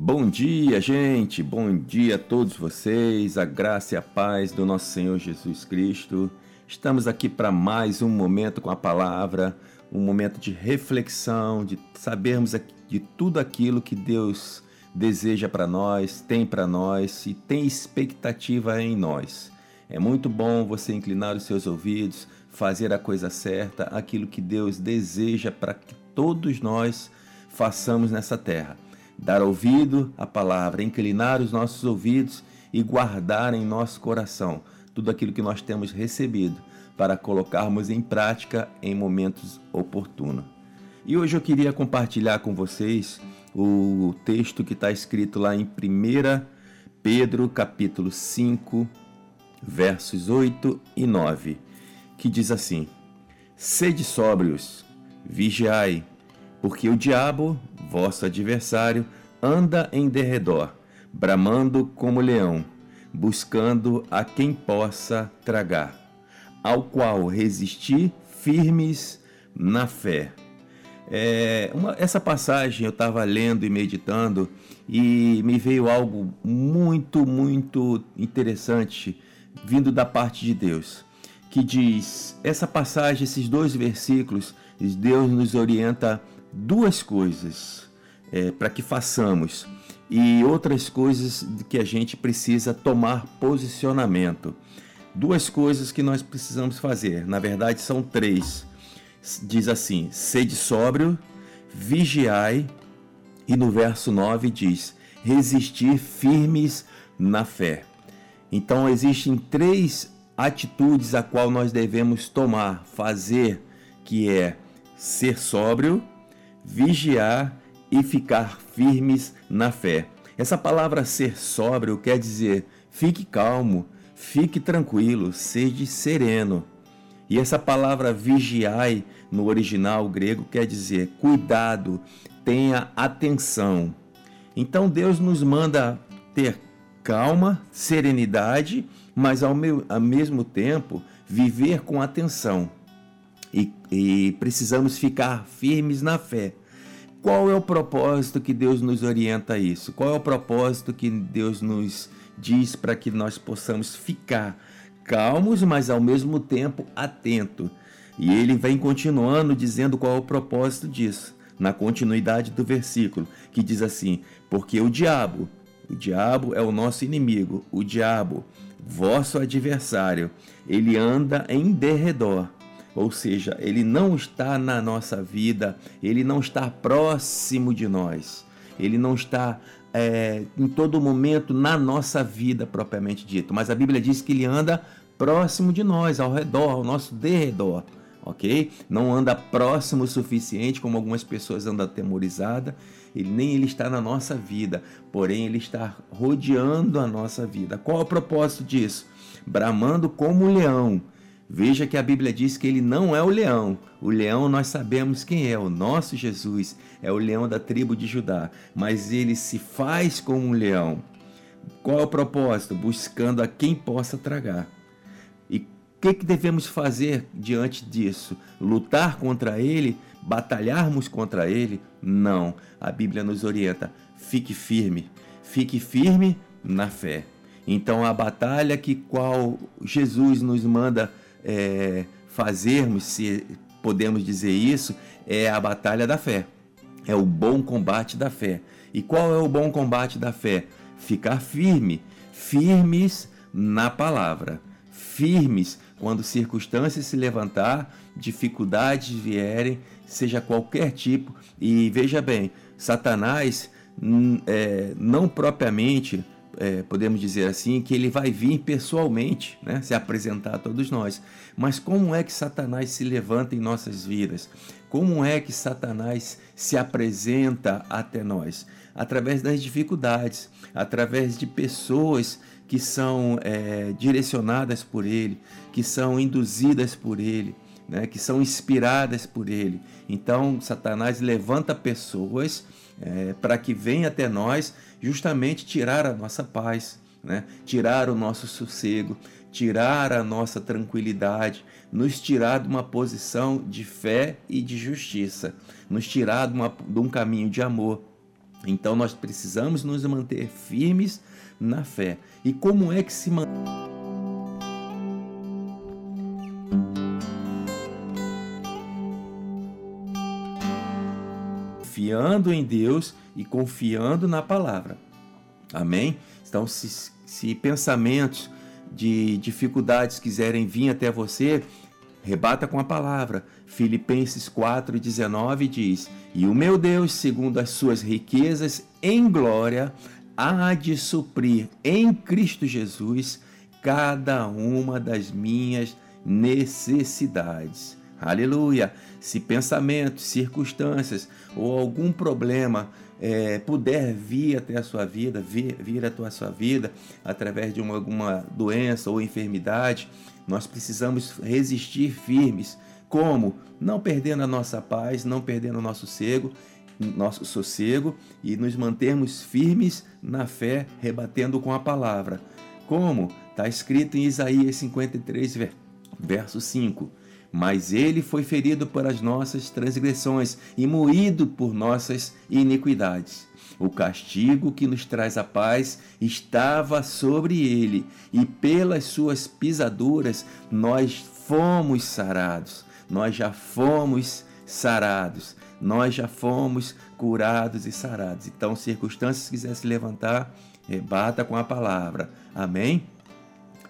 Bom dia, gente. Bom dia a todos vocês. A graça e a paz do nosso Senhor Jesus Cristo. Estamos aqui para mais um momento com a palavra, um momento de reflexão, de sabermos de tudo aquilo que Deus deseja para nós, tem para nós e tem expectativa em nós. É muito bom você inclinar os seus ouvidos, fazer a coisa certa, aquilo que Deus deseja para que todos nós façamos nessa terra dar ouvido à palavra, inclinar os nossos ouvidos e guardar em nosso coração tudo aquilo que nós temos recebido para colocarmos em prática em momentos oportunos. E hoje eu queria compartilhar com vocês o texto que está escrito lá em 1 Pedro capítulo 5, versos 8 e 9, que diz assim: Sede sóbrios, vigiai, porque o diabo, vosso adversário, anda em derredor, bramando como leão, buscando a quem possa tragar, ao qual resistir firmes na fé. É, uma, essa passagem eu estava lendo e meditando e me veio algo muito, muito interessante vindo da parte de Deus, que diz: essa passagem, esses dois versículos, Deus nos orienta duas coisas é, para que façamos e outras coisas que a gente precisa tomar posicionamento. Duas coisas que nós precisamos fazer, na verdade são três. Diz assim: sede sóbrio, vigiai, e no verso 9 diz: resistir firmes na fé. Então existem três atitudes a qual nós devemos tomar, fazer, que é ser sóbrio, vigiar e ficar firmes na fé. Essa palavra ser sóbrio quer dizer fique calmo, fique tranquilo, seja sereno. E essa palavra vigiai no original grego quer dizer cuidado, tenha atenção. Então Deus nos manda ter calma, serenidade, mas ao, mesmo tempo viver com atenção e, e precisamos ficar firmes na fé. Qual é o propósito que Deus nos orienta a isso? Qual é o propósito que Deus nos diz para que nós possamos ficar calmos, mas ao mesmo tempo atento? E ele vem continuando dizendo qual é o propósito disso, na continuidade do versículo, que diz assim: Porque o diabo, o diabo é o nosso inimigo, o diabo, vosso adversário, ele anda em derredor ou seja, ele não está na nossa vida, ele não está próximo de nós, ele não está é, em todo momento na nossa vida propriamente dito, mas a Bíblia diz que ele anda próximo de nós, ao redor, ao nosso derredor, ok? Não anda próximo o suficiente, como algumas pessoas andam atemorizadas, ele nem ele está na nossa vida, porém ele está rodeando a nossa vida. Qual é o propósito disso? Bramando como um leão Veja que a Bíblia diz que ele não é o leão. O leão nós sabemos quem é, o nosso Jesus é o leão da tribo de Judá, mas ele se faz como um leão. Qual é o propósito? Buscando a quem possa tragar. E o que, que devemos fazer diante disso? Lutar contra ele? Batalharmos contra ele? Não. A Bíblia nos orienta: fique firme, fique firme na fé. Então a batalha que qual Jesus nos manda é, fazermos, se podemos dizer isso, é a batalha da fé. É o bom combate da fé. E qual é o bom combate da fé? Ficar firme, firmes na palavra, firmes quando circunstâncias se levantar, dificuldades vierem, seja qualquer tipo. E veja bem, Satanás hum, é, não propriamente é, podemos dizer assim, que ele vai vir pessoalmente, né, se apresentar a todos nós. Mas como é que Satanás se levanta em nossas vidas? Como é que Satanás se apresenta até nós? Através das dificuldades, através de pessoas que são é, direcionadas por ele, que são induzidas por ele. Né, que são inspiradas por ele. Então, Satanás levanta pessoas é, para que venha até nós justamente tirar a nossa paz, né? tirar o nosso sossego, tirar a nossa tranquilidade, nos tirar de uma posição de fé e de justiça, nos tirar de, uma, de um caminho de amor. Então nós precisamos nos manter firmes na fé. E como é que se mantém? Confiando em Deus e confiando na palavra. Amém? Então, se, se pensamentos de dificuldades quiserem vir até você, rebata com a palavra. Filipenses 4,19 diz: E o meu Deus, segundo as suas riquezas em glória, há de suprir em Cristo Jesus cada uma das minhas necessidades. Aleluia! Se pensamentos, circunstâncias ou algum problema é, puder vir até a sua vida, vir, vir até a sua vida através de uma, alguma doença ou enfermidade, nós precisamos resistir firmes. Como? Não perdendo a nossa paz, não perdendo o nosso cego, nosso sossego e nos mantermos firmes na fé, rebatendo com a palavra. Como? Está escrito em Isaías 53, verso 5. Mas ele foi ferido por as nossas transgressões e moído por nossas iniquidades. O castigo que nos traz a paz estava sobre ele, e pelas suas pisaduras nós fomos sarados. Nós já fomos sarados. Nós já fomos curados e sarados. Então, circunstâncias quiser se levantar, rebata com a palavra. Amém?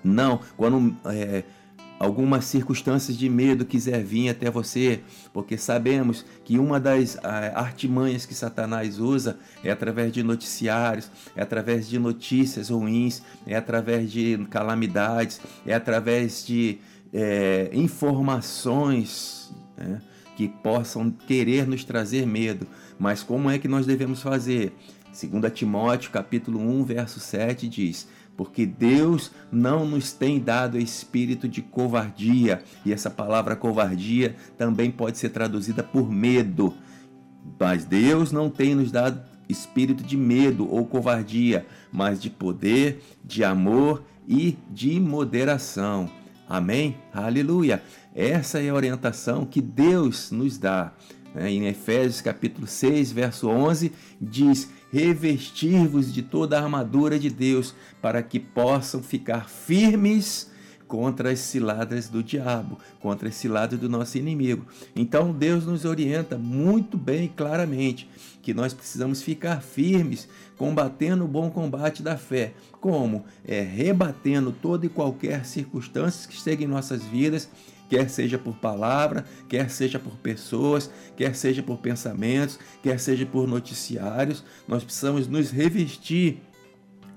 Não, quando é, algumas circunstâncias de medo quiser vir até você, porque sabemos que uma das artimanhas que Satanás usa é através de noticiários, é através de notícias ruins, é através de calamidades, é através de é, informações né, que possam querer nos trazer medo. Mas como é que nós devemos fazer? 2 Timóteo capítulo 1, verso 7 diz: porque Deus não nos tem dado espírito de covardia, e essa palavra covardia também pode ser traduzida por medo. Mas Deus não tem nos dado espírito de medo ou covardia, mas de poder, de amor e de moderação. Amém? Aleluia! Essa é a orientação que Deus nos dá. Né? Em Efésios capítulo 6, verso 11, diz revestir-vos de toda a armadura de Deus, para que possam ficar firmes contra as ciladas do diabo, contra as ciladas do nosso inimigo. Então Deus nos orienta muito bem e claramente que nós precisamos ficar firmes, combatendo o bom combate da fé. Como? É rebatendo toda e qualquer circunstância que chegue em nossas vidas quer seja por palavra, quer seja por pessoas, quer seja por pensamentos, quer seja por noticiários. Nós precisamos nos revestir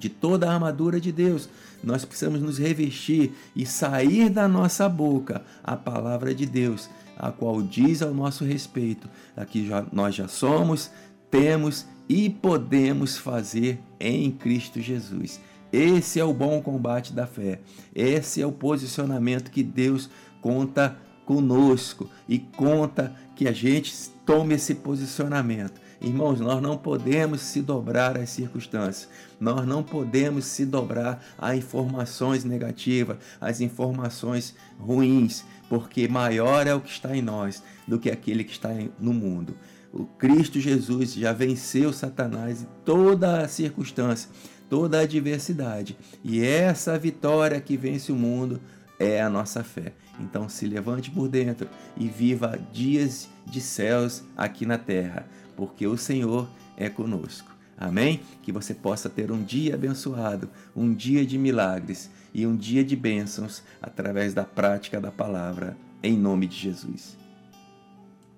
de toda a armadura de Deus. Nós precisamos nos revestir e sair da nossa boca a palavra de Deus, a qual diz ao nosso respeito: aqui já, nós já somos, temos e podemos fazer em Cristo Jesus. Esse é o bom combate da fé. Esse é o posicionamento que Deus conta conosco e conta que a gente tome esse posicionamento. Irmãos, nós não podemos se dobrar às circunstâncias, nós não podemos se dobrar a informações negativas, às informações ruins, porque maior é o que está em nós do que aquele que está no mundo. O Cristo Jesus já venceu Satanás em toda a circunstância, toda a adversidade, e essa vitória que vence o mundo é a nossa fé. Então se levante por dentro e viva dias de céus aqui na terra, porque o Senhor é conosco. Amém? Que você possa ter um dia abençoado, um dia de milagres e um dia de bênçãos através da prática da palavra, em nome de Jesus.